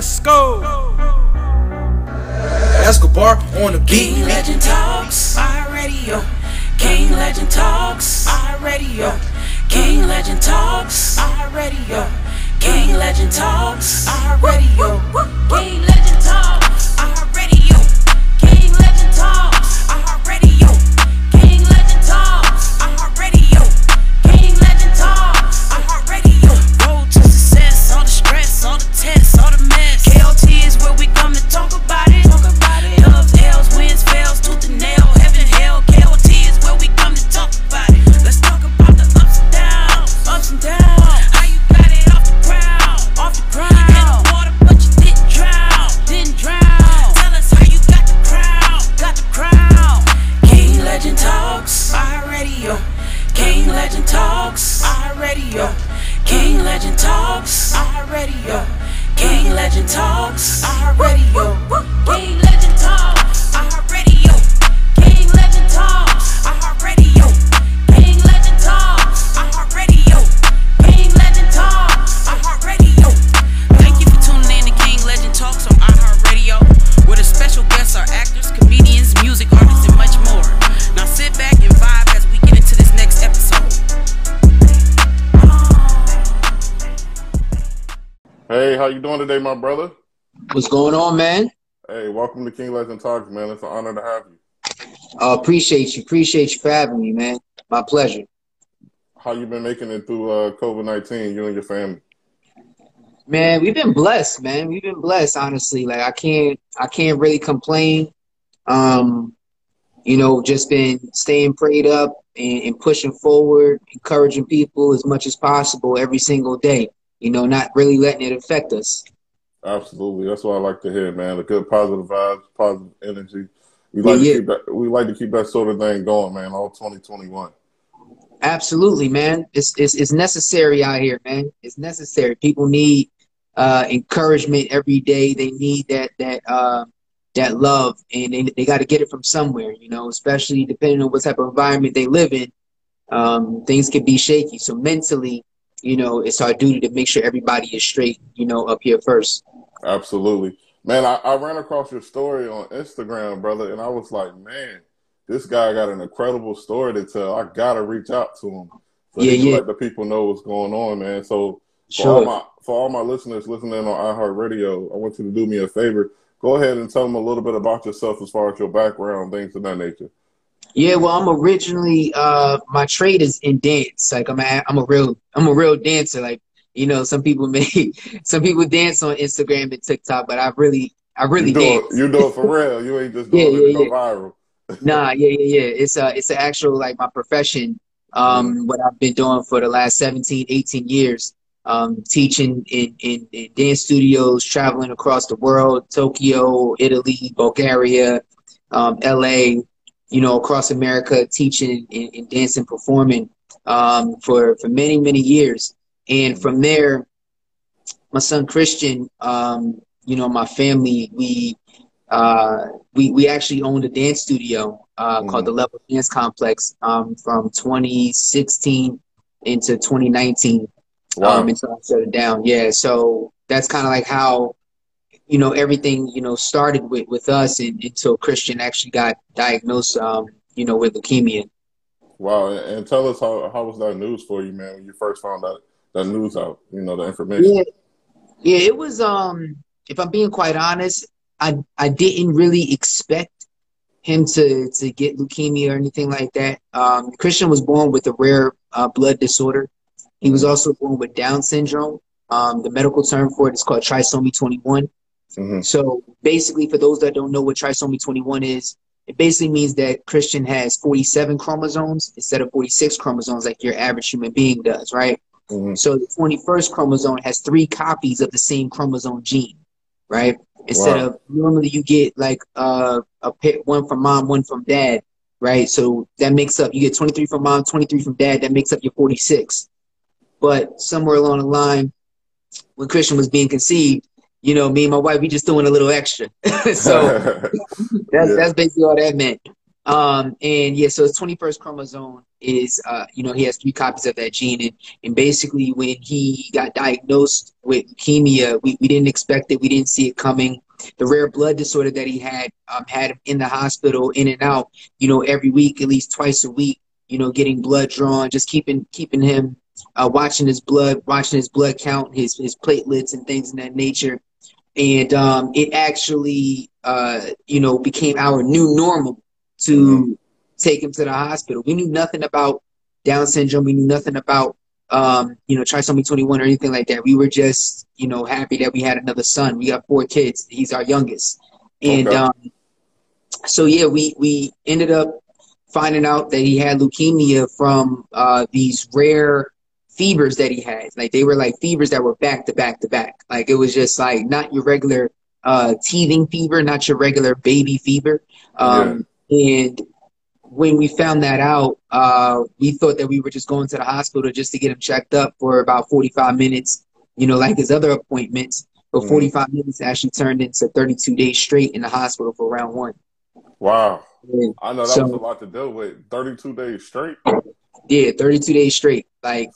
Let's go. Escobar on the beat. King Legend Talks, iHeartRadio. King Legend Talks, iHeartRadio. King Legend Talks, iHeartRadio. King Legend Talks, iHeartRadio. King Legend Talks, iHeartRadio. Today, my brother? What's going on, man? Hey, welcome to King Legend Talks, man. It's an honor to have you. Uh, appreciate you. Appreciate you for having me, man. My pleasure. How you been making it through uh, COVID nineteen? You and your family. Man, we've been blessed, man. We've been blessed, honestly. Like I can't I can't really complain. Um, you know, just been staying prayed up and, and pushing forward, encouraging people as much as possible every single day. You know, not really letting it affect us. Absolutely, that's what I like to hear, man. The good positive vibes, positive energy. We like Yeah, to keep that. We like to keep that sort of thing going, man. All twenty twenty one. Absolutely, man. It's it's it's necessary out here, man. It's necessary. People need uh, encouragement every day. They need that that uh, that love, and they they got to get it from somewhere. You know, especially depending on what type of environment they live in. Um, things can be shaky. So mentally, you know, it's our duty to make sure everybody is straight. You know, up here first. Absolutely, man. I, I ran across your story on Instagram, brother, and I was like, man, this guy got an incredible story to tell. I gotta reach out to him so Yeah, he can yeah. let the people know what's going on, man. So for Sure. all my for all my listeners listening on iHeartRadio, I want you to do me a favor. Go ahead and tell them a little bit about yourself as far as your background, things of that nature. Yeah, well, I'm originally uh my trade is in dance. Like I'm a, I'm a real I'm a real dancer. Like you know, some people may some people dance on Instagram and TikTok, but I really I really You do dance. it, you do it for real. You ain't just Yeah, doing it to yeah, go viral. Nah, yeah, yeah, yeah. It's a it's an actual like my profession. Um, what I've been doing for the last 17, 18 years. Um, teaching in, in, in dance studios, traveling across the world, Tokyo, Italy, Bulgaria, um, LA, you know, across America, teaching and, and performing um, for for many many years. And from there, my son Christian, um, you know, my family, we uh, we we actually owned a dance studio uh, called the Level Dance Complex um, from 2016 into 2019 Wow. um, until I shut it down. Yeah, so that's kind of like how you know everything you know started with with us and, until Christian actually got diagnosed, um, you know, with leukemia. Wow. And, tell us how how was that news for you, man, when you first found out that news out, you know, the information. Yeah, yeah, it was. Um, if I'm being quite honest, I I didn't really expect him to to get leukemia or anything like that. Um, Christian was born with a rare uh, blood disorder. He was also born with Down syndrome. Um, the medical term for it is called trisomy 21. Mhm. So basically, for those that don't know what trisomy 21 is, it basically means that Christian has 47 chromosomes instead of 46 chromosomes like your average human being does, right? Mhm. So the 21st chromosome has three copies of the same chromosome gene, right? Instead Wow. of normally you get like uh, a pair, one from mom, one from dad, right? So that makes up you get 23 from mom, 23 from dad. That makes up your 46. But somewhere along the line, when Christian was being conceived, you know, me and my wife, we just doing a little extra. so that's Yeah. that's basically all that meant. Um, and yeah, so it's 21st chromosome. is, uh, you know, he has three copies of that gene. And, and basically, when he got diagnosed with leukemia, we, we didn't expect it. We didn't see it coming. The rare blood disorder that he had um, had him in the hospital, in and out, you know, every week, at least twice a week, you know, getting blood drawn, just keeping keeping him uh, watching his blood, watching his blood count, his his platelets and things in that nature. And um, it actually, uh, you know, became our new normal to mm-hmm. take him to the hospital. We knew nothing about Down syndrome. We knew nothing about, um, you know, trisomy 21 or anything like that. We were just, you know, happy that we had another son. We got four kids. He's our youngest. And okay. um, so, yeah, we, we ended up finding out that he had leukemia from uh, these rare fevers that he had. Like they were like fevers that were back to back to back. Like it was just like not your regular uh, teething fever, not your regular baby fever. Um, yeah. And when we found that out, uh, we thought that we were just going to the hospital just to get him checked up for about 45 minutes, you know, like his other appointments. But mm. 45 minutes actually turned into 32 days straight in the hospital for round one. Wow. Yeah. I know that so, was a lot to deal with. 32 days straight? Yeah, 32 days straight. Like,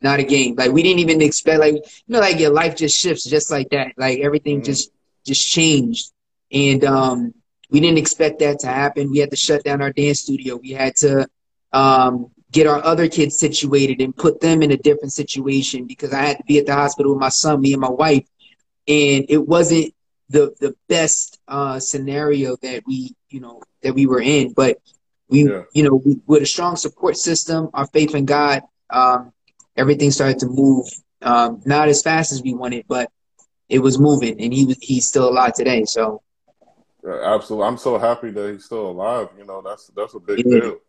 not a game. Like we didn't even expect like you know like your life just shifts just like that. Like everything mm-hmm. just just changed. And um we didn't expect that to happen. We had to shut down our dance studio. We had to um get our other kids situated and put them in a different situation because I had to be at the hospital with my son, me and my wife. And it wasn't the the best uh scenario that we, you know, that we were in, but we yeah. you know, we, with a strong support system, our faith in God, um, everything started to move. Um, not as fast as we wanted, but it was moving, and he was he's still alive today. So, yeah, absolutely, I'm so happy that he's still alive. You know, that's that's a big yeah. deal.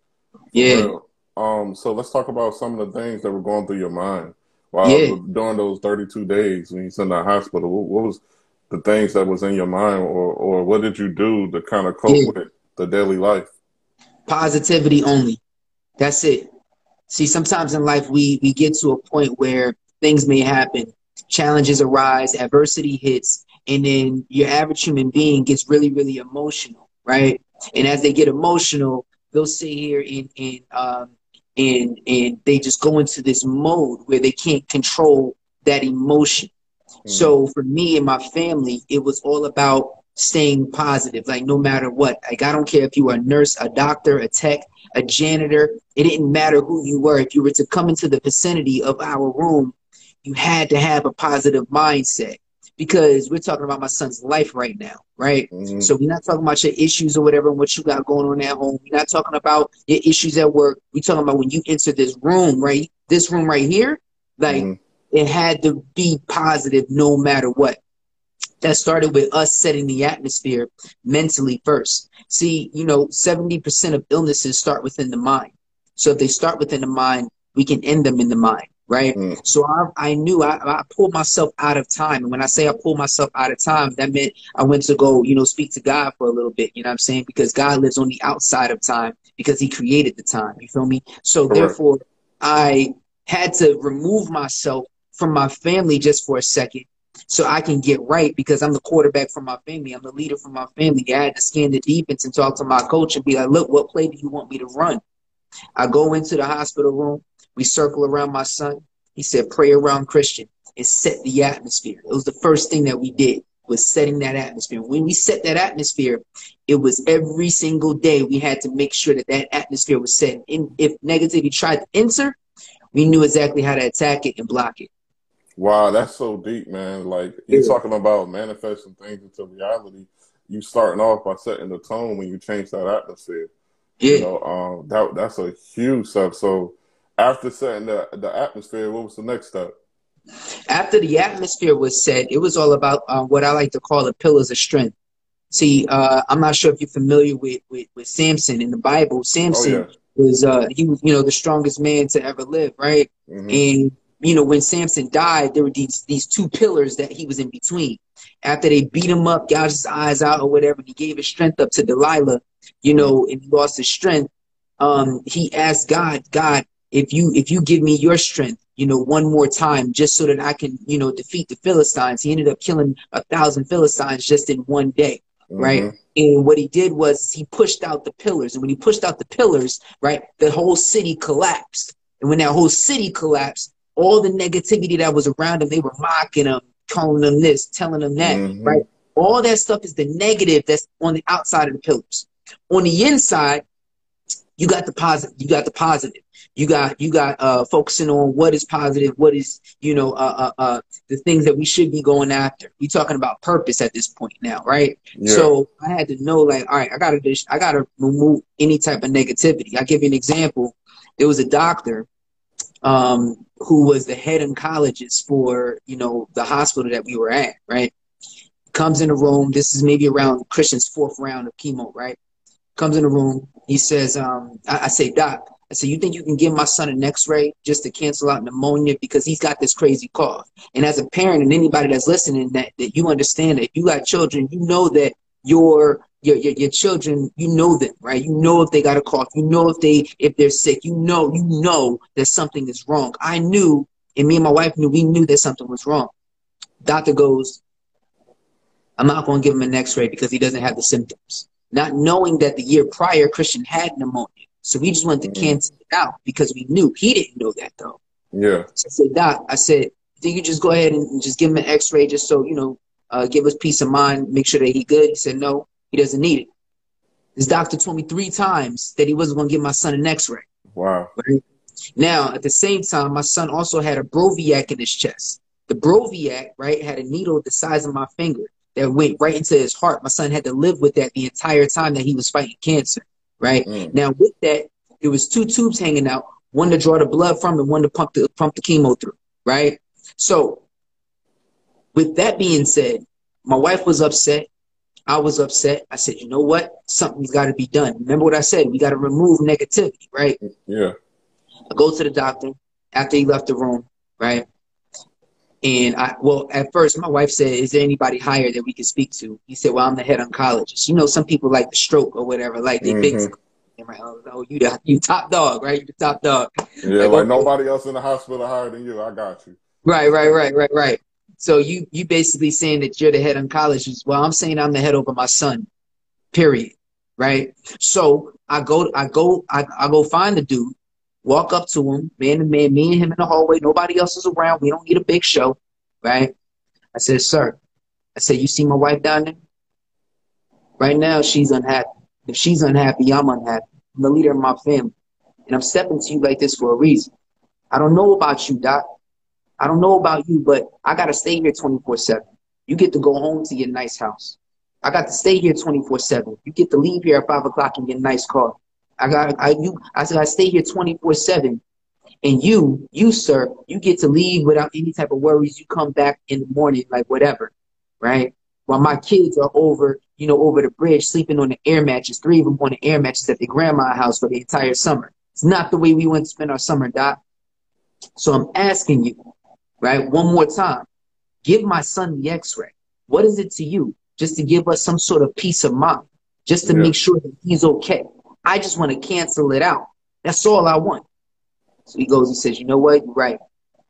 Yeah. Um. So let's talk about some of the things that were going through your mind while yeah. during those 32 days when he's in the hospital. What, what, was the things that was in your mind, or or what did you do to kind of cope yeah. with the daily life? Positivity only. That's it. See, sometimes in life we we get to a point where things may happen, challenges arise, adversity hits, and then your average human being gets really, really emotional, right? And as they get emotional, they'll sit here and and um, and and they just go into this mode where they can't control that emotion. Mm. So for me and my family, it was all about staying positive, like no matter what. Like I don't care if you are a nurse, a doctor, a tech, a janitor. It didn't matter who you were. If you were to come into the vicinity of our room, you had to have a positive mindset because we're talking about my son's life right now, right? Mm-hmm. So we're not talking about your issues or whatever and what you got going on at home. We're not talking about your issues at work. We're talking about when you enter this room, right? This room right here, like mm-hmm. it had to be positive no matter what that started with us setting the atmosphere mentally first. See, you know, 70% of illnesses start within the mind. So if they start within the mind, we can end them in the mind, right? Mm. So I, I knew I, I pulled myself out of time. And when I say I pulled myself out of time, that meant I went to go, you know, speak to God for a little bit, you know what I'm saying? Because God lives on the outside of time because he created the time, you feel me? So Correct. therefore, I had to remove myself from my family just for a second so I can get right because I'm the quarterback for my family. I'm the leader for my family. I had to scan the defense and talk to my coach and be like, look, what play do you want me to run? I go into the hospital room. We circle around my son. He said, pray around Christian and set the atmosphere. It was the first thing that we did was setting that atmosphere. When we set that atmosphere, it was every single day we had to make sure that that atmosphere was set. And if negativity tried to enter, we knew exactly how to attack it and block it. Wow, that's so deep, man. Like you're talking about manifesting things into reality. You starting off by setting the tone when you change that atmosphere. Yeah. You know, um, that that's a huge step. So after setting the the atmosphere, what was the next step? After the atmosphere was set, it was all about uh, what I like to call the pillars of strength. See, uh, I'm not sure if you're familiar with, with, with Samson in the Bible. Samson oh, yeah. was uh, he was you know the strongest man to ever live, right? Mm-hmm. And you know, when Samson died, there were these these two pillars that he was in between. After they beat him up, gouged his eyes out or whatever, he gave his strength up to Delilah, you know, and he lost his strength. Um, he asked God, God, if you if you give me your strength, you know, one more time, just so that I can, you know, defeat the Philistines. He ended up killing a thousand Philistines just in one day, mm-hmm. right? And what he did was he pushed out the pillars. And when he pushed out the pillars, right, the whole city collapsed. And when that whole city collapsed, all the negativity that was around him, they were mocking him, calling him this, telling him that, mm-hmm. right? All that stuff is the negative that's on the outside of the pillars. On the inside, you got the positive. You got the positive. You got you got uh, focusing on what is positive, what is you know uh, uh, uh, the things that we should be going after. We're talking about purpose at this point now, right? Yeah. So I had to know like, all right, I gotta I gotta remove any type of negativity. I give you an example. There was a doctor um, who was the head oncologist for you know the hospital that we were at, right? Comes in the room. This is maybe around Christian's fourth round of chemo, right? Comes in the room he says, um, I, I say, Doc, I said, you think you can give my son an x-ray just to cancel out pneumonia because he's got this crazy cough. And as a parent and anybody that's listening that, that you understand that if you got children, you know that your, your, your, your children, you know them, right? You know if they got a cough, you know if they, if they're sick, you know, you know that something is wrong. I knew, and me and my wife knew, we knew that something was wrong. Doctor goes, I'm not going to give him an x-ray because he doesn't have the symptoms not knowing that the year prior Christian had pneumonia. So we just went to mm-hmm. cancel it out because we knew he didn't know that though. Yeah. So I said, Doc, I said, think you just go ahead and just give him an X-ray just so you know, uh, give us peace of mind, make sure that he good. He said, no, he doesn't need it. His doctor told me three times that he wasn't going to give my son an X-ray. Wow. Right? Now, at the same time, my son also had a Broviac in his chest. The Broviac, right, had a needle the size of my finger that went right into his heart. My son had to live with that the entire time that he was fighting cancer, right? Mm. Now with that, there was two tubes hanging out, one to draw the blood from and one to pump the pump the chemo through, right? So with that being said, my wife was upset. I was upset. I said, you know what? Something's got to be done. Remember what I said? We got to remove negativity, right? Yeah. I go to the doctor after he left the room, right? And I, well, at first, my wife said, "Is there anybody higher that we can speak to?" He said, "Well, I'm the head oncologist. You know, some people like the stroke or whatever, like they mm-hmm. big." Right? Oh, you the you top dog, right? You the top dog. Yeah, like, like nobody else in the hospital higher than you. I got you. Right, right, right, right, right. So you you basically saying that you're the head oncologist. Well, I'm saying I'm the head over my son. Period. Right. So I go I go I, I go find the dude walk up to him, man to man, me and him in the hallway. Nobody else is around. We don't need a big show, right? I said, sir, I said, you see my wife down there? Right now, she's unhappy. If she's unhappy, I'm unhappy. I'm the leader of my family. And I'm stepping to you like this for a reason. I don't know about you, Doc. I don't know about you, but I got to stay here 24 7. You get to go home to your nice house. I got to stay here 24 7. You get to leave here at 5 o'clock in your nice car. I got I you I said I stay here 24 7. And you, you, sir, you get to leave without any type of worries. You come back in the morning, like whatever, right? While my kids are over, you know, over the bridge, sleeping on the air mattress, three of them on the air mattress at their grandma's house for the entire summer. It's not the way we went to spend our summer, Doc. So I'm asking you, right, one more time, give my son the x-ray. What is it to you? Just to give us some sort of peace of mind, just to yeah. make sure that he's okay. I just want to cancel it out. That's all I want. So he goes, he says, you know what? You're right.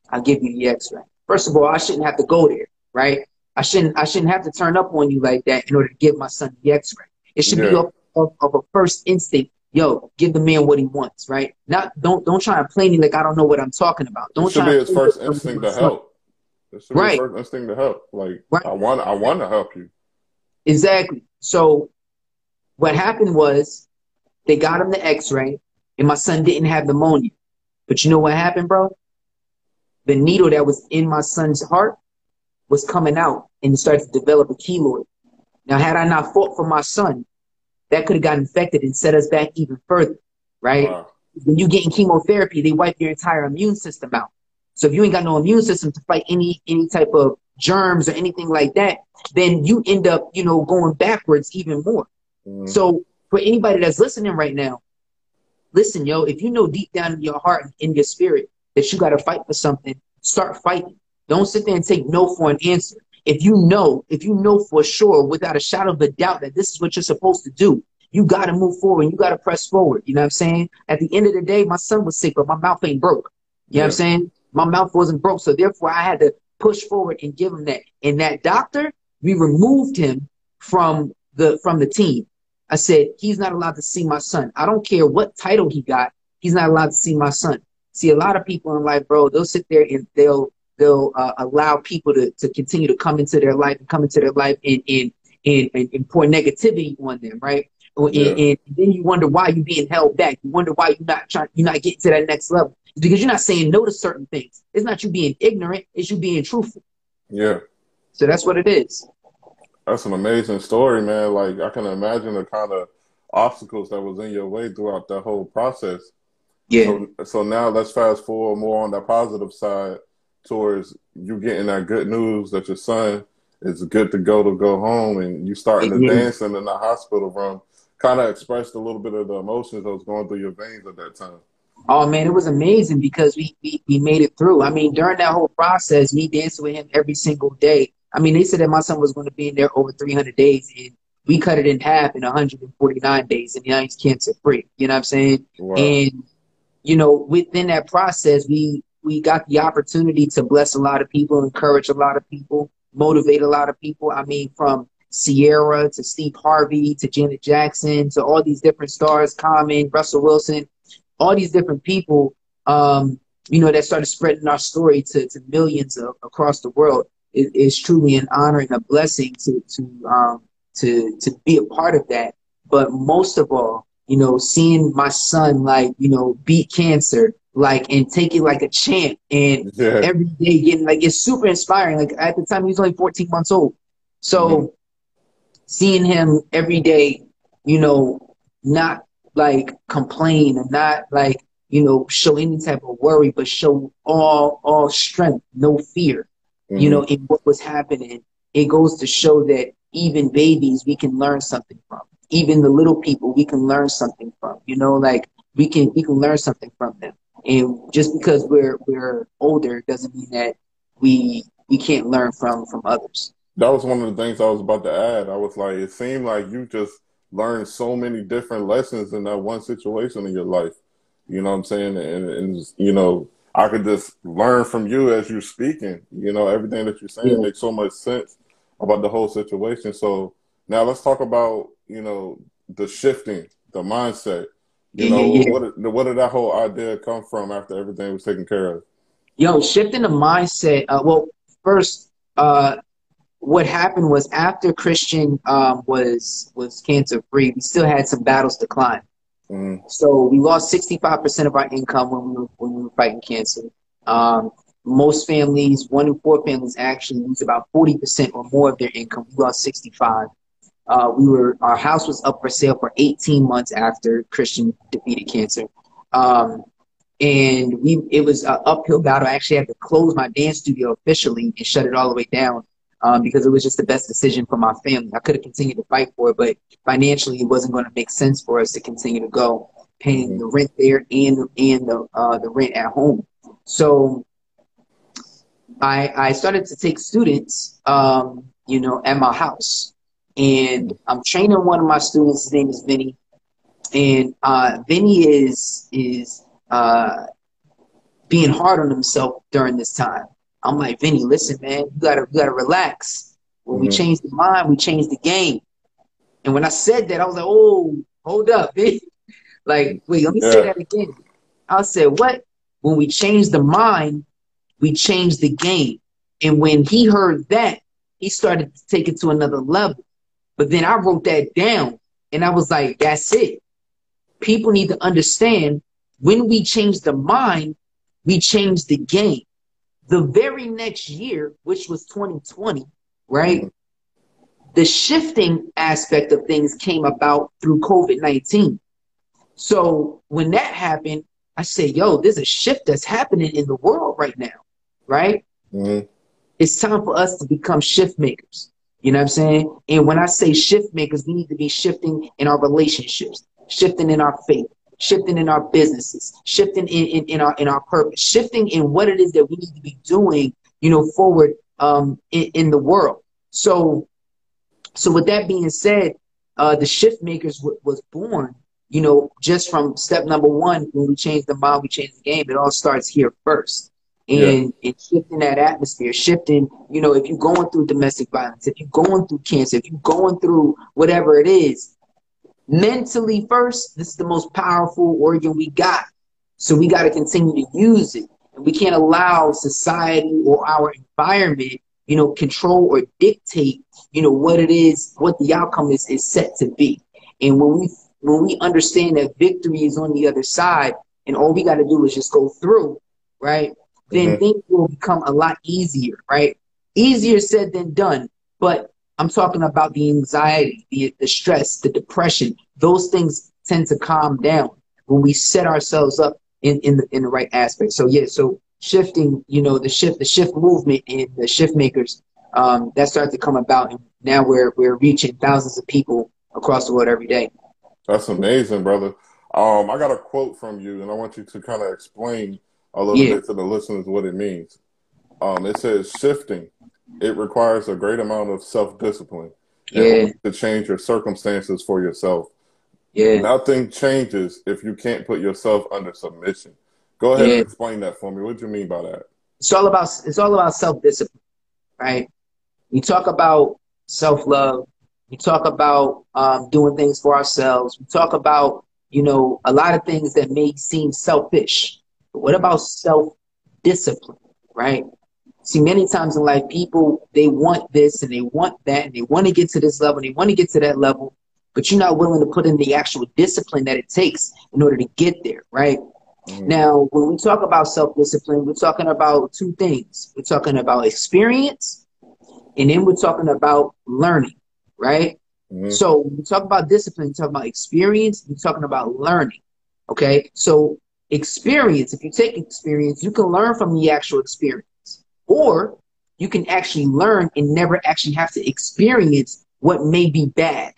I'll give you the x-ray. First of all, I shouldn't have to go there, right? I shouldn't I shouldn't have to turn up on you like that in order to give my son the x-ray. It should yeah. be of, of, of, a first instinct. Yo, give the man what he wants, right? Not don't don't try and play me like I don't know what I'm talking about. Don't it should try be his first instinct to help. It should right. be his first instinct to help. Like right. I want I want to help you. Exactly. So what happened was they got him the x-ray, and my son didn't have pneumonia. But you know what happened, bro? The needle that was in my son's heart was coming out and started to develop a keloid. Now, had I not fought for my son, that could have got infected and set us back even further, right? Wow. When you get in chemotherapy, they wipe your entire immune system out. So if you ain't got no immune system to fight any any type of germs or anything like that, then you end up, you know, going backwards even more. Mm. So for anybody that's listening right now, listen, yo, if you know deep down in your heart and in your spirit that you got to fight for something, start fighting. Don't sit there and take no for an answer. If you know, if you know for sure, without a shadow of a doubt, that this is what you're supposed to do, you got to move forward. You got to press forward. You know what I'm saying? At the end of the day, my son was sick, but my mouth ain't broke. You yeah. know what I'm saying? My mouth wasn't broke. So therefore, I had to push forward and give him that. And that doctor, we removed him from the from the team. I said, he's not allowed to see my son. I don't care what title he got. He's not allowed to see my son. See, a lot of people in life, bro, they'll sit there and they'll they'll uh, allow people to, to continue to come into their life and come into their life and and, and, and, and pour negativity on them, right? Yeah. And, and, then you wonder why you're being held back. You wonder why you're not trying, you're not getting to that next level. It's because you're not saying no to certain things. It's not you being ignorant. It's you being truthful. Yeah. So that's what it is. That's an amazing story, man. Like I can imagine the kind of obstacles that was in your way throughout that whole process. Yeah. So, so now let's fast forward more on the positive side towards you getting that good news that your son is good to go to go home and you starting to dancing in the hospital room. Kind of expressed a little bit of the emotions that was going through your veins at that time. Oh man, it was amazing because we, we, we made it through. I mean, during that whole process, me dancing with him every single day. I mean, they said that my son was going to be in there over 300 days, and we cut it in half in 149 days, and now he's cancer free. You know what I'm saying? Wow. And you know, within that process, we we got the opportunity to bless a lot of people, encourage a lot of people, motivate a lot of people. I mean, from Ciara to Steve Harvey to Janet Jackson to all these different stars, Common, Russell Wilson, all these different people, um, you know, that started spreading our story to, to millions of, across the world. It, it's truly an honor and a blessing to to um, to to be a part of that. But most of all, you know, seeing my son like you know beat cancer, like and take it like a champ, and yeah. every day getting like it's super inspiring. Like at the time he was only 14 months old, so mm-hmm. seeing him every day, you know, not like complain and not like you know show any type of worry, but show all all strength, no fear. Mm-hmm. You know, in what was happening, it goes to show that even babies we can learn something from. Even the little people we can learn something from. You know, like we can we can learn something from them. And just because we're we're older doesn't mean that we we can't learn from from others. That was one of the things I was about to add. I was like, it seemed like you just learned so many different lessons in that one situation in your life. You know what I'm saying? And, and you know, I could just learn from you as you're speaking. You know, everything that you're saying yeah. makes so much sense about the whole situation. So now let's talk about you know the shifting, the mindset. You know, yeah, yeah. what where did that whole idea come from after everything was taken care of? Yo, shifting the mindset. Uh, well, first, uh, what happened was after Christian um, was was cancer free, we still had some battles to climb. Mm. So we lost sixty five percent of our income when we were when we were fighting cancer. Um, most families, one in four families, actually lose about forty percent or more of their income. We lost sixty five. Uh, we were our house was up for sale for 18 months after Christian defeated cancer, um, and we it was an uphill battle. I actually had to close my dance studio officially and shut it all the way down um, because it was just the best decision for my family. I could have continued to fight for it, but financially, it wasn't going to make sense for us to continue to go paying the rent there and and the uh, the rent at home. So I I started to take students, um, you know, at my house, and I'm training one of my students. His name is Vinny, and uh, Vinny is is uh, being hard on himself during this time. I'm like, Vinny, listen, man, you gotta you gotta relax. When mm-hmm. we change the mind, we change the game. And when I said that, I was like, oh, hold up, Vinny. like, wait, let me yeah. say that again. I said, what? When we change the mind, we change the game. And when he heard that, he started to take it to another level. But then I wrote that down and I was like, that's it. People need to understand when we change the mind, we change the game. The very next year, which was 2020, right? The shifting aspect of things came about through COVID 19. So when that happened, I said, yo, there's a shift that's happening in the world right now, right? Mm-hmm. It's time for us to become shift makers. You know what I'm saying? And when I say shift makers, we need to be shifting in our relationships, shifting in our faith, shifting in our businesses, shifting in, in, in our in our purpose, shifting in what it is that we need to be doing, you know, forward um, in, in the world. So, so with that being said, uh, the shift makers w- was born, you know, just from step number one when we change the mind, we change the game. It all starts here first. And, yeah. and shifting that atmosphere, shifting, you know, if you're going through domestic violence, if you're going through cancer, if you're going through whatever it is, mentally first, this is the most powerful organ we got. So we got to continue to use it. And we can't allow society or our environment, you know, control or dictate, you know, what it is, what the outcome is, is set to be. And when we when we understand that victory is on the other side and all we got to do is just go through, right? Then mm-hmm. things will become a lot easier, right? Easier said than done. But I'm talking about the anxiety, the, the stress, the depression. Those things tend to calm down when we set ourselves up in, in the in the right aspect. So yeah, so shifting, you know, the shift, the shift movement and the shift makers, um, that started to come about, and now we're we're reaching thousands of people across the world every day. That's amazing, brother. Um, I got a quote from you, and I want you to kind of explain a little yeah. bit to the listeners what it means. Um, it says shifting. It requires a great amount of self discipline yeah. to change your circumstances for yourself. Yeah. Nothing changes if you can't put yourself under submission. Go ahead yeah. and explain that for me. What do you mean by that? It's all about it's all about self discipline, right? We talk about self love. We talk about um, doing things for ourselves. We talk about you know a lot of things that may seem selfish. But what about self discipline, right? See, many times in life, people they want this and they want that, and they want to get to this level, and they want to get to that level, but you're not willing to put in the actual discipline that it takes in order to get there, right? Mm-hmm. Now, when we talk about self discipline, we're talking about two things. We're talking about experience, and then we're talking about learning, right? Mm-hmm. So when we talk about discipline, we talk about experience, we're talking about learning. Okay, so experience, if you take experience, you can learn from the actual experience, or you can actually learn and never actually have to experience what may be bad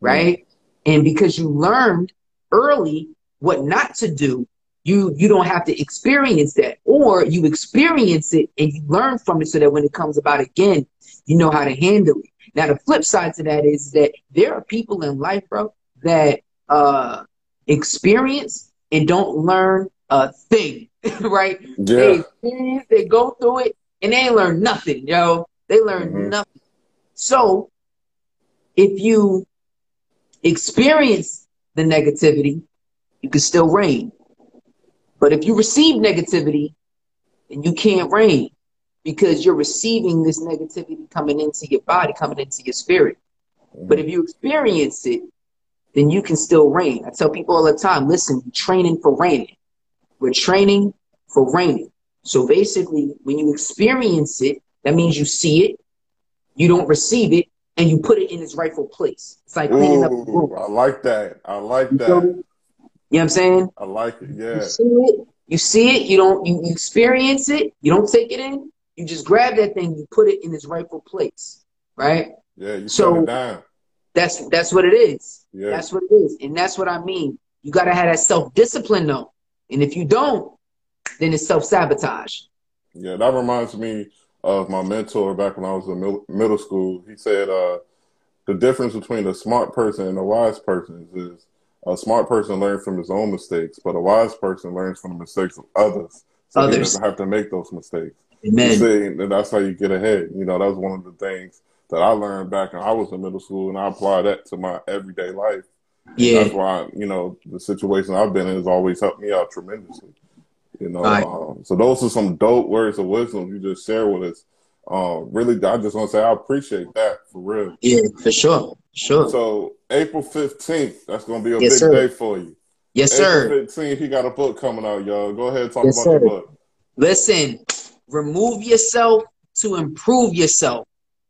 right? Mm-hmm. And because you learned early what not to do, you you don't have to experience that, or you experience it and you learn from it, so that when it comes about again, you know how to handle it. Now, the flip side to that is that there are people in life, bro, that uh, experience and don't learn a thing, right? Yeah. They they go through it and they learn nothing, yo. They learn mm-hmm. nothing. So, if you experience the negativity, you can still reign. But if you receive negativity, then you can't reign because you're receiving this negativity coming into your body, coming into your spirit. But if you experience it, then you can still reign. I tell people all the time, listen, we're training for reigning. We're training for reigning. So basically, when you experience it, that means you see it, you don't receive it, and you put it in its rightful place. It's like cleaning up the room. I like that. I like that. You know what I'm saying? I like it. Yeah. You see it. You see it. You don't. You, you experience it. You don't take it in. You just grab that thing. You put it in its rightful place. Right. Yeah. You so, it down. That's that's what it is. Yeah. That's what it is, and that's what I mean. You got to have that self discipline though, and if you don't, then it's self sabotage. Yeah, that reminds me of my mentor back when I was in middle school. He said uh, the difference between a smart person and a wise person is a smart person learns from his own mistakes, but a wise person learns from the mistakes of others. So others. he doesn't have to make those mistakes. Amen. See, and that's how you get ahead. You know, that was one of the things that I learned back when I was in middle school, and I apply that to my everyday life. Yeah. that's why, you know, the situation I've been in has always helped me out tremendously. You know, right. um, so those are some dope words of wisdom you just share with us. Um, really, I just want to say I appreciate that for real. Yeah, for sure, sure. So April fifteenth, that's going to be a yes, big sir. day for you. Yes, April sir. Fifteenth, he got a book coming out, y'all. Go ahead, and talk yes, about sir. the book. Listen, remove yourself to improve yourself.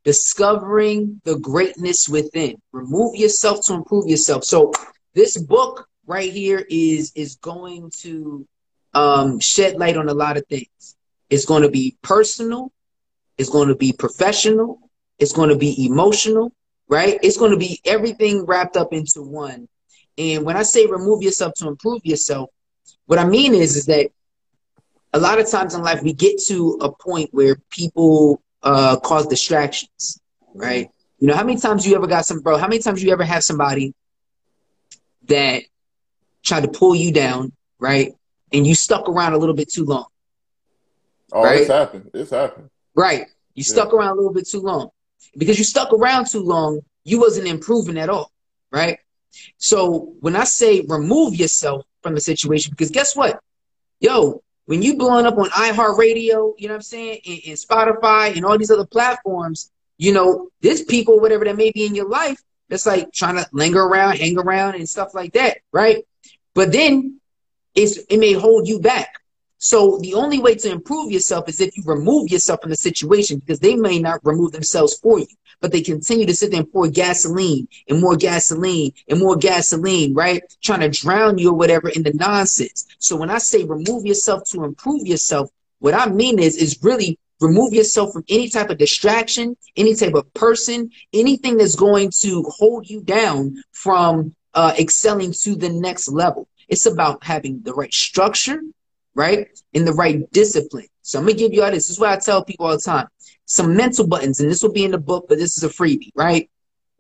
Discovering the greatness within. Remove yourself to improve yourself. So this book right here is is going to um, shed light on a lot of things. It's going to be personal. It's going to be professional. It's going to be emotional, right? It's going to be everything wrapped up into one. And when I say remove yourself to improve yourself, what I mean is, is that a lot of times in life we get to a point where people uh, cause distractions, right? You know, how many times you ever got some, bro? How many times you ever have somebody that tried to pull you down, right? and you stuck around a little bit too long. Oh, right? it's happened. It's happened. Right. You yeah. stuck around a little bit too long. Because you stuck around too long, you wasn't improving at all. Right. So when I say remove yourself from the situation, because guess what? Yo, when you blowing up on iHeartRadio, you know what I'm saying, and, and Spotify and all these other platforms, you know, there's people, whatever that may be in your life, that's like trying to linger around, hang around, and stuff like that, right? But then it's it may hold you back. So the only way to improve yourself is if you remove yourself from the situation because they may not remove themselves for you, but they continue to sit there and pour gasoline and more gasoline and more gasoline, right? Trying to drown you or whatever in the nonsense. So when I say remove yourself to improve yourself, what I mean is is really remove yourself from any type of distraction, any type of person, anything that's going to hold you down from uh, excelling to the next level. It's about having the right structure, right? In the right discipline. So I'm gonna give you all this. This is what I tell people all the time. Some mental buttons, and this will be in the book, but this is a freebie, right?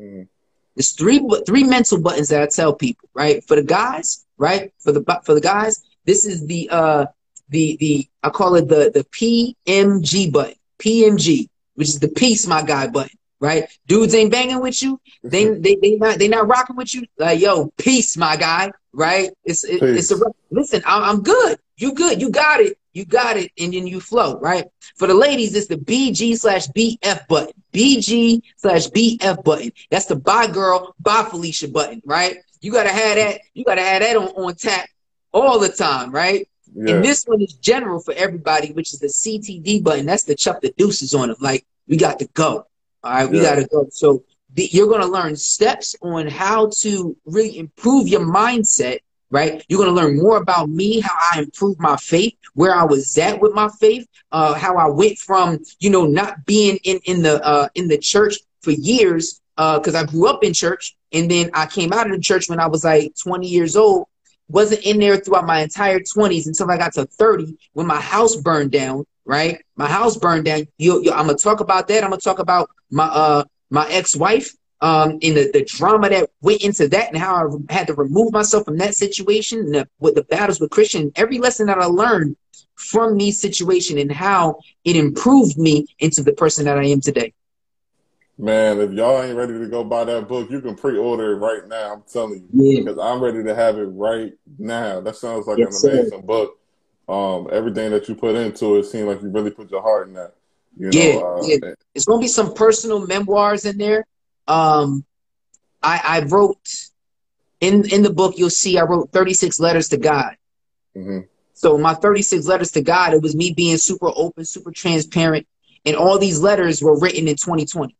Mm. There's three three mental buttons that I tell people, right? For the guys, right? For the for the guys, this is the uh the the I call it the the PMG button. PMG, which is the peace, my guy button right? Dudes ain't banging with you. They mm-hmm. they they not they not rocking with you. Like yo, peace, my guy, right? It's it, it's a listen. I'm, I'm good. You good. You got it. You got it, and then you flow, right? For the ladies, it's the BG slash BF button. BG slash BF button. That's the bye girl, bye Felicia button, right? You gotta have that. You gotta have that on, on tap all the time, right? Yeah. And this one is general for everybody, which is the CTD button. That's the chuck the deuces on them. Like we got to go. All right, we yeah. got to go. So the, you're going to learn steps on how to really improve your mindset. Right, you're going to learn more about me, how I improved my faith, where I was at with my faith, uh, how I went from you know not being in in the uh, in the church for years because uh, I grew up in church, and then I came out of the church when I was like 20 years old. Wasn't in there throughout my entire 20s until I got to 30 when my house burned down right? My house burned down. You, you, I'm gonna talk about that. I'm gonna talk about my uh my ex-wife um in the, the drama that went into that and how I had to remove myself from that situation and the, with the battles with Christian. Every lesson that I learned from these situation and how it improved me into the person that I am today. Man, if y'all ain't ready to go buy that book, you can pre-order it right now. I'm telling you, yeah. because I'm ready to have it right now. That sounds like yes, an amazing sir. book um, everything that you put into it seemed like you really put your heart in that. You know, yeah, uh, yeah. It's gonna be some personal memoirs in there. Um, I, I wrote in in the book. You'll see I wrote 36 letters to God. Mm-hmm. So my 36 letters to God, it was me being super open, super transparent, and all these letters were written in 2020.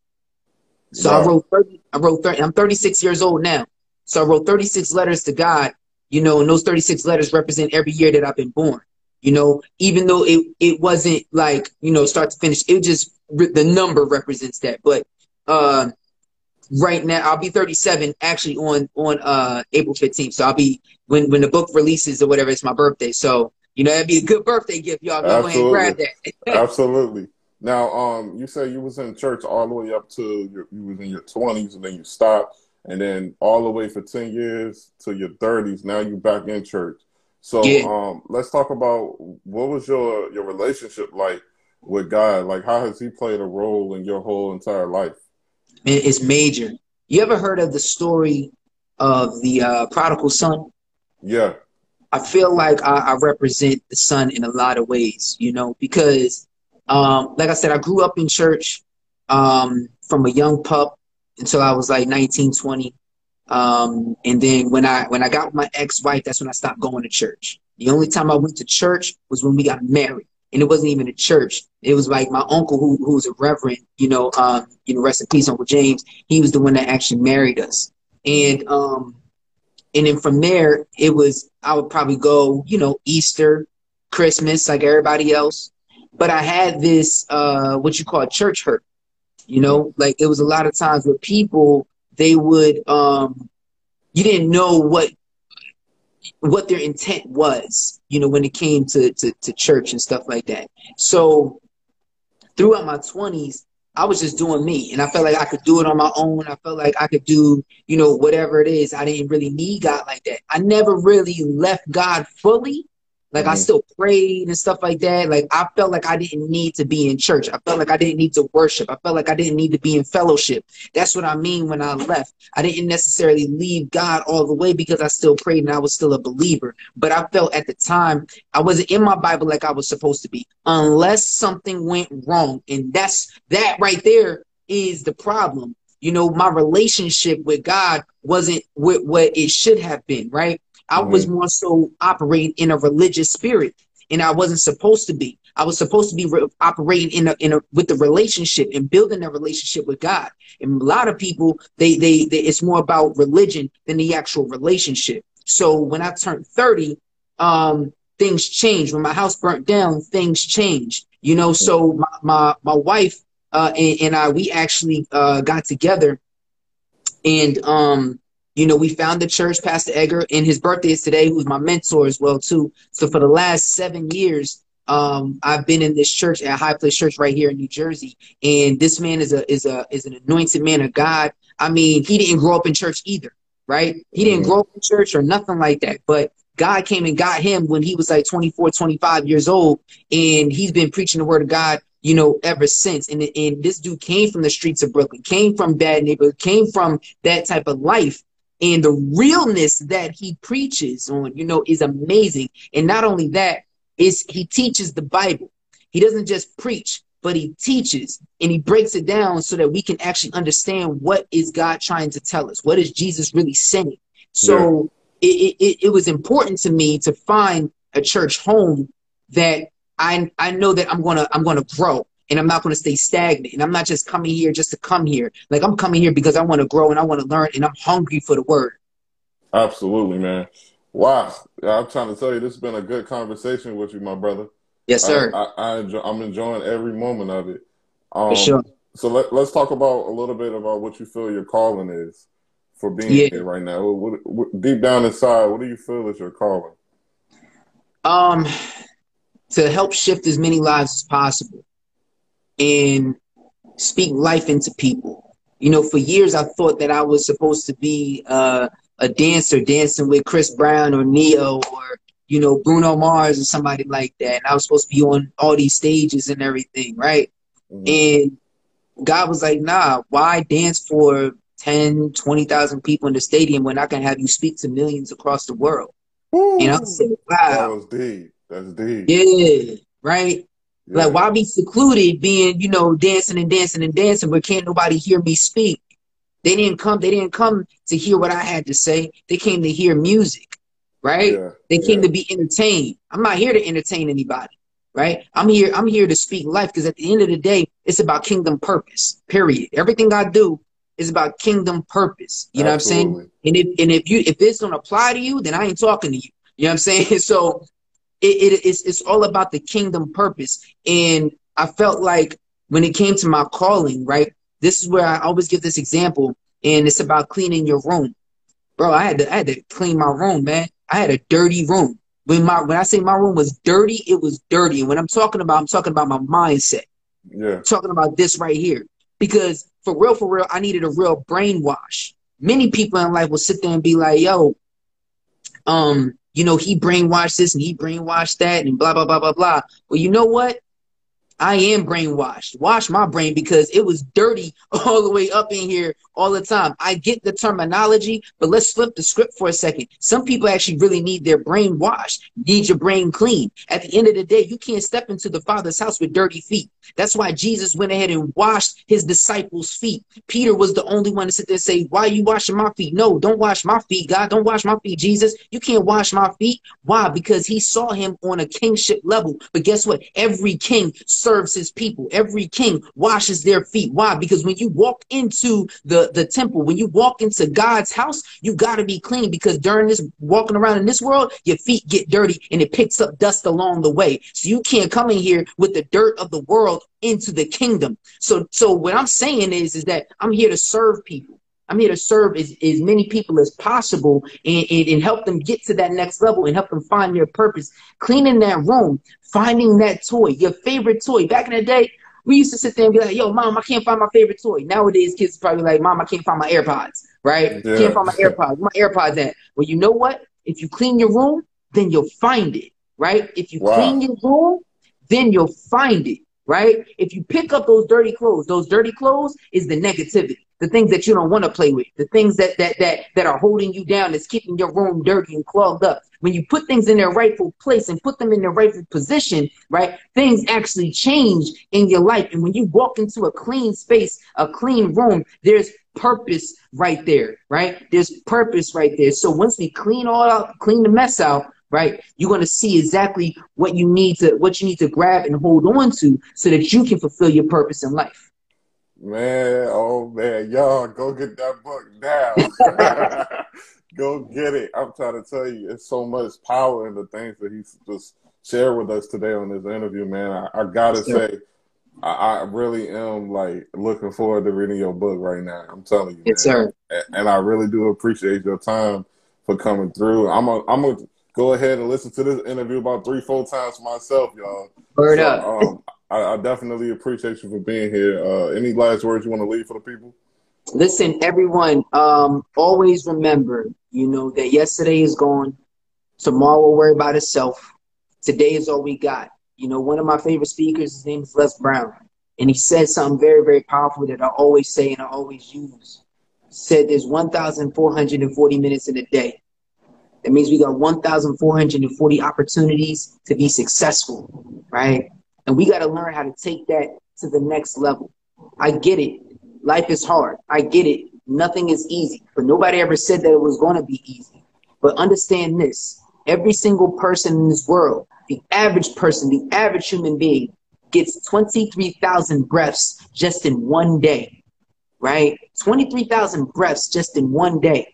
So wow. I wrote 30, I wrote 30, I'm 36 years old now. So I wrote 36 letters to God, you know, and those 36 letters represent every year that I've been born. You know, even though it it wasn't like you know start to finish, it just the number represents that. But uh, right now, I'll be 37 actually on on uh, April 15th. So I'll be when when the book releases or whatever. It's my birthday, so you know that'd be a good birthday gift. Y'all go ahead and grab that. Absolutely. Now, um, you say you was in church all the way up to your, you was in your 20s and then you stopped, and then all the way for 10 years to your 30s. Now you back in church. So yeah. um, let's talk about what was your your relationship like with God? Like, how has He played a role in your whole entire life? It's major. You ever heard of the story of the uh, prodigal son? Yeah. I feel like I, I, represent the son in a lot of ways, you know, because, um, like I said, I grew up in church um, from a young pup until I was like 19, 20. Um, and then when I when I got my ex-wife, that's when I stopped going to church. The only time I went to church was when we got married, and it wasn't even a church. It was like my uncle, who was a reverend, you know, um, you know, rest in peace, Uncle James. He was the one that actually married us, and um, and then from there, it was I would probably go, you know, Easter, Christmas, like everybody else. But I had this uh, what you call church hurt, you know, like it was a lot of times where people they would um, you didn't know what what their intent was, you know, when it came to, to, to church and stuff like that. So throughout my twenties, I was just doing me and I felt like I could do it on my own. I felt like I could do, you know, whatever it is. I didn't really need God like that. I never really left God fully Like mm-hmm. I still prayed and stuff like that. Like I felt like I didn't need to be in church. I felt like I didn't need to worship. I felt like I didn't need to be in fellowship. That's what I mean when I left. I didn't necessarily leave God all the way because I still prayed and I was still a believer. But I felt at the time I wasn't in my Bible like I was supposed to be, unless something went wrong. And that's that right there is the problem. You know, my relationship with God wasn't what, what it should have been, right? I mm-hmm. was more so operating in a religious spirit, and I wasn't supposed to be. I was supposed to be re- operating in a, in a with the relationship and building a relationship with God. And a lot of people, they, they, they it's more about religion than the actual relationship. So when I turned thirty, um, things changed. When my house burnt down, things changed. You know, so my my, my wife uh, and, and I we actually uh, got together, and um, you know, we found the church, Pastor Edgar, and his birthday is today, who's my mentor as well, too. So for the last seven years, um, I've been in this church at High Place Church right here in New Jersey. And this man is a is a is an anointed man of God. I mean, he didn't grow up in church either, right? He didn't grow up in church or nothing like that. But God came and got him when he was like 24, 25 years old. And he's been preaching the word of God you know, ever since. And, and this dude came from the streets of Brooklyn, came from bad neighborhood, came from that type of life and the realness that he preaches on you know is amazing. And not only that is he teaches the bible. He doesn't just preach but he teaches and he breaks it down so that we can actually understand what is god trying to tell us. What is jesus really saying? So yeah. it, it, it was important to me to find a church home that i i know that i'm gonna i'm gonna grow and I'm not going to stay stagnant. And I'm not just coming here just to come here. Like I'm coming here because I want to grow and I want to learn and I'm hungry for the word. Absolutely, man. Wow. I'm trying to tell you, this has been a good conversation with you, my brother. Yes, sir. I, I, I enjoy, I'm enjoying every moment of it. Um, for sure. So let, us talk about a little bit about what you feel your calling is for being yeah. here right now. What, what, deep down inside, what do you feel is your calling? Um, to help shift as many lives as possible and speak life into people. You know, for years I thought that I was supposed to be uh, a dancer, dancing with Chris Brown or Ne-Yo or you know Bruno Mars or somebody like that. And I was supposed to be on all these stages and everything, right? Mm-hmm. And God was like, "Nah, why dance for 10, 20,000 people in the stadium when I can have you speak to millions across the world?" Ooh, and I said, "Wow, that was deep. That's deep." Yeah, right. Yeah. Like, why be secluded being, you know, dancing and dancing and dancing, but can't nobody hear me speak? They didn't come, they didn't come to hear what I had to say. They came to hear music, right? Yeah. They came yeah. to be entertained. I'm not here to entertain anybody, right? I'm here, I'm here to speak life because at the end of the day, it's about kingdom purpose, period. Everything I do is about kingdom purpose. You know Absolutely. what I'm saying? And if and if you if this don't apply to you, then I ain't talking to you. You know what I'm saying? So it, it, it's, it's all about the kingdom purpose. And I felt like when it came to my calling, right, this is where I always give this example, and it's about cleaning your room. Bro, I had to I had to clean my room, man. I had a dirty room. When my when I say my room was dirty, it was dirty. And when I'm talking about, I'm talking about my mindset. Yeah. I'm talking about this right here. Because for real, for real, I needed a real brainwash. Many people in life will sit there and be like, yo, um, you know, he brainwashed this and he brainwashed that and blah, blah, blah, blah, blah. Well, you know what? I am brainwashed. Wash my brain because it was dirty all the way up in here all the time. I get the terminology, but let's flip the script for a second. Some people actually really need their brain washed, need your brain clean. At the end of the day, you can't step into the Father's house with dirty feet. That's why Jesus went ahead and washed his disciples' feet. Peter was the only one to sit there and say, Why are you washing my feet? No, don't wash my feet, God. Don't wash my feet, Jesus. You can't wash my feet. Why? Because he saw him on a kingship level. But guess what? Every king serves his people. Every king washes their feet. Why? Because when you walk into the, the temple, when you walk into God's house, you got to be clean because during this walking around in this world, your feet get dirty and it picks up dust along the way. So you can't come in here with the dirt of the world into the kingdom. So, so what I'm saying is, is that I'm here to serve people. I'm here to serve as, as many people as possible and, and, and, help them get to that next level and help them find their purpose. Cleaning that room, finding that toy, your favorite toy. Back in the day, we used to sit there and be like, yo, mom, I can't find my favorite toy. Nowadays, kids probably like, mom, I can't find my AirPods, right? Yeah. Can't find my AirPods. My AirPods at? Well, you know what? If you clean your room, then you'll find it. right? If you wow. clean your room, then you'll find it, right? If you pick up those dirty clothes, those dirty clothes is the negativity, the things that you don't want to play with, the things that that that that are holding you down, that's keeping your room dirty and clogged up. When you put things in their rightful place and put them in their rightful position, right, things actually change in your life. And when you walk into a clean space, a clean room, there's purpose right there, right? There's purpose right there. So once we clean all out, clean the mess out, right? You're going to see exactly what you need to what you need to grab and hold on to so that you can fulfill your purpose in life. Man, oh man, y'all go get that book now. go get it. I'm trying to tell you, it's so much power in the things that he just shared with us today on this interview, man. I, I gotta say, I, I, really am like looking forward to reading your book right now. I'm telling you, yes, man. sir. And I really do appreciate your time for coming through. I'm a, I'm a go ahead and listen to this interview about three, four times myself, y'all. Word so, up. Um, I, I, definitely appreciate you for being here. Uh, any last words you want to leave for the people? Listen, everyone, um, always remember, you know, that yesterday is gone. Tomorrow will worry about itself. Today is all we got. You know, one of my favorite speakers, his name is Les Brown. And he said something very, very powerful that I always say and I always use. He said there's 1,440 minutes in a day. That means we got 1,440 opportunities to be successful, right? And we got to learn how to take that to the next level. I get it. Life is hard. I get it. Nothing is easy. But nobody ever said that it was going to be easy. But understand this every single person in this world, the average person, the average human being, gets 23,000 breaths just in one day, right? 23,000 breaths just in one day.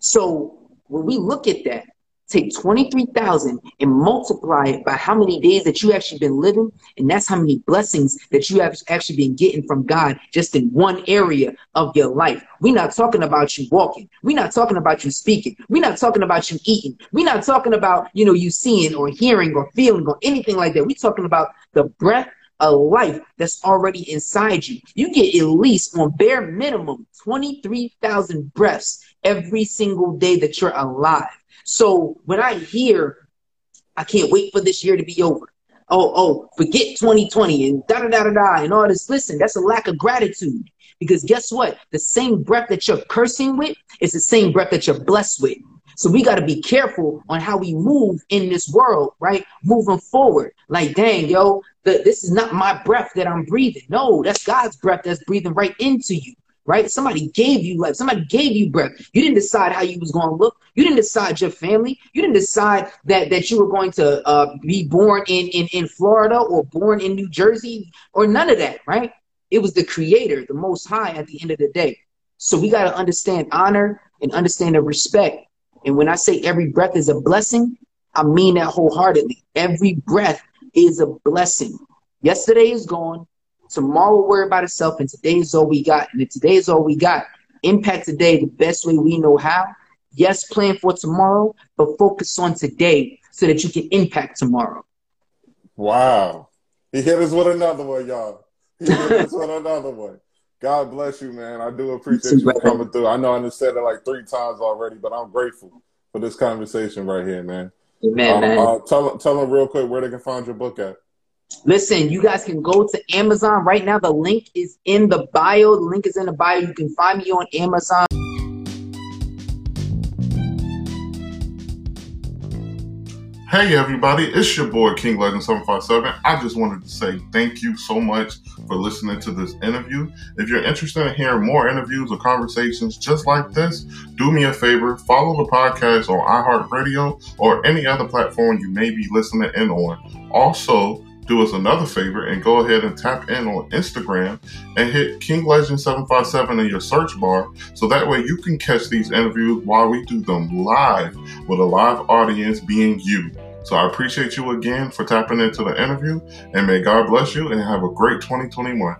So when we look at that, take 23,000 and multiply it by how many days that you actually been living, and that's how many blessings that you have actually been getting from God just in one area of your life. We're not talking about you walking. We're not talking about you speaking. We're not talking about you eating. We're not talking about, you know, you seeing or hearing or feeling or anything like that. We're talking about the breath a life that's already inside you. You get at least on bare minimum 23,000 breaths every single day that you're alive. So when I hear, I can't wait for this year to be over. Oh, oh, forget 2020 and da da da da da and all this. Listen, that's a lack of gratitude. Because guess what? The same breath that you're cursing with is the same breath that you're blessed with. So we got to be careful on how we move in this world, right? Moving forward. Like, dang, yo, the, this is not my breath that I'm breathing. No, that's God's breath that's breathing right into you right? Somebody gave you life. Somebody gave you breath. You didn't decide how you was going to look. You didn't decide your family. You didn't decide that that you were going to uh, be born in, in in Florida or born in New Jersey or none of that, right? It was the Creator, the Most High, at the end of the day. So we got to understand honor and understand the respect. And when I say every breath is a blessing, I mean that wholeheartedly. Every breath is a blessing. Yesterday is gone. Tomorrow will worry about itself, and today is all we got. And if today is all we got, impact today the best way we know how. Yes, plan for tomorrow, but focus on today so that you can impact tomorrow. Wow. He hit us with another one, y'all. He hit us with another one. God bless you, man. I do appreciate you coming through. I know I just said it like three times already, but I'm grateful for this conversation right here, man. Amen, um, man. Uh, tell, tell them real quick where they can find your book at. Listen, you guys can go to Amazon right now. The link is in the bio. The link is in the bio. You can find me on Amazon. Hey everybody, it's your boy King Legend 757. I just wanted to say thank you so much for listening to this interview. If you're interested in hearing more interviews or conversations just like this, do me a favor, follow the podcast on iHeartRadio or any other platform you may be listening in on. Also, do us another favor and go ahead and tap in on Instagram and hit King Legend 757 in your search bar so that way you can catch these interviews while we do them live with a live audience being you. So I appreciate you again for tapping into the interview and may God bless you and have a great 2021.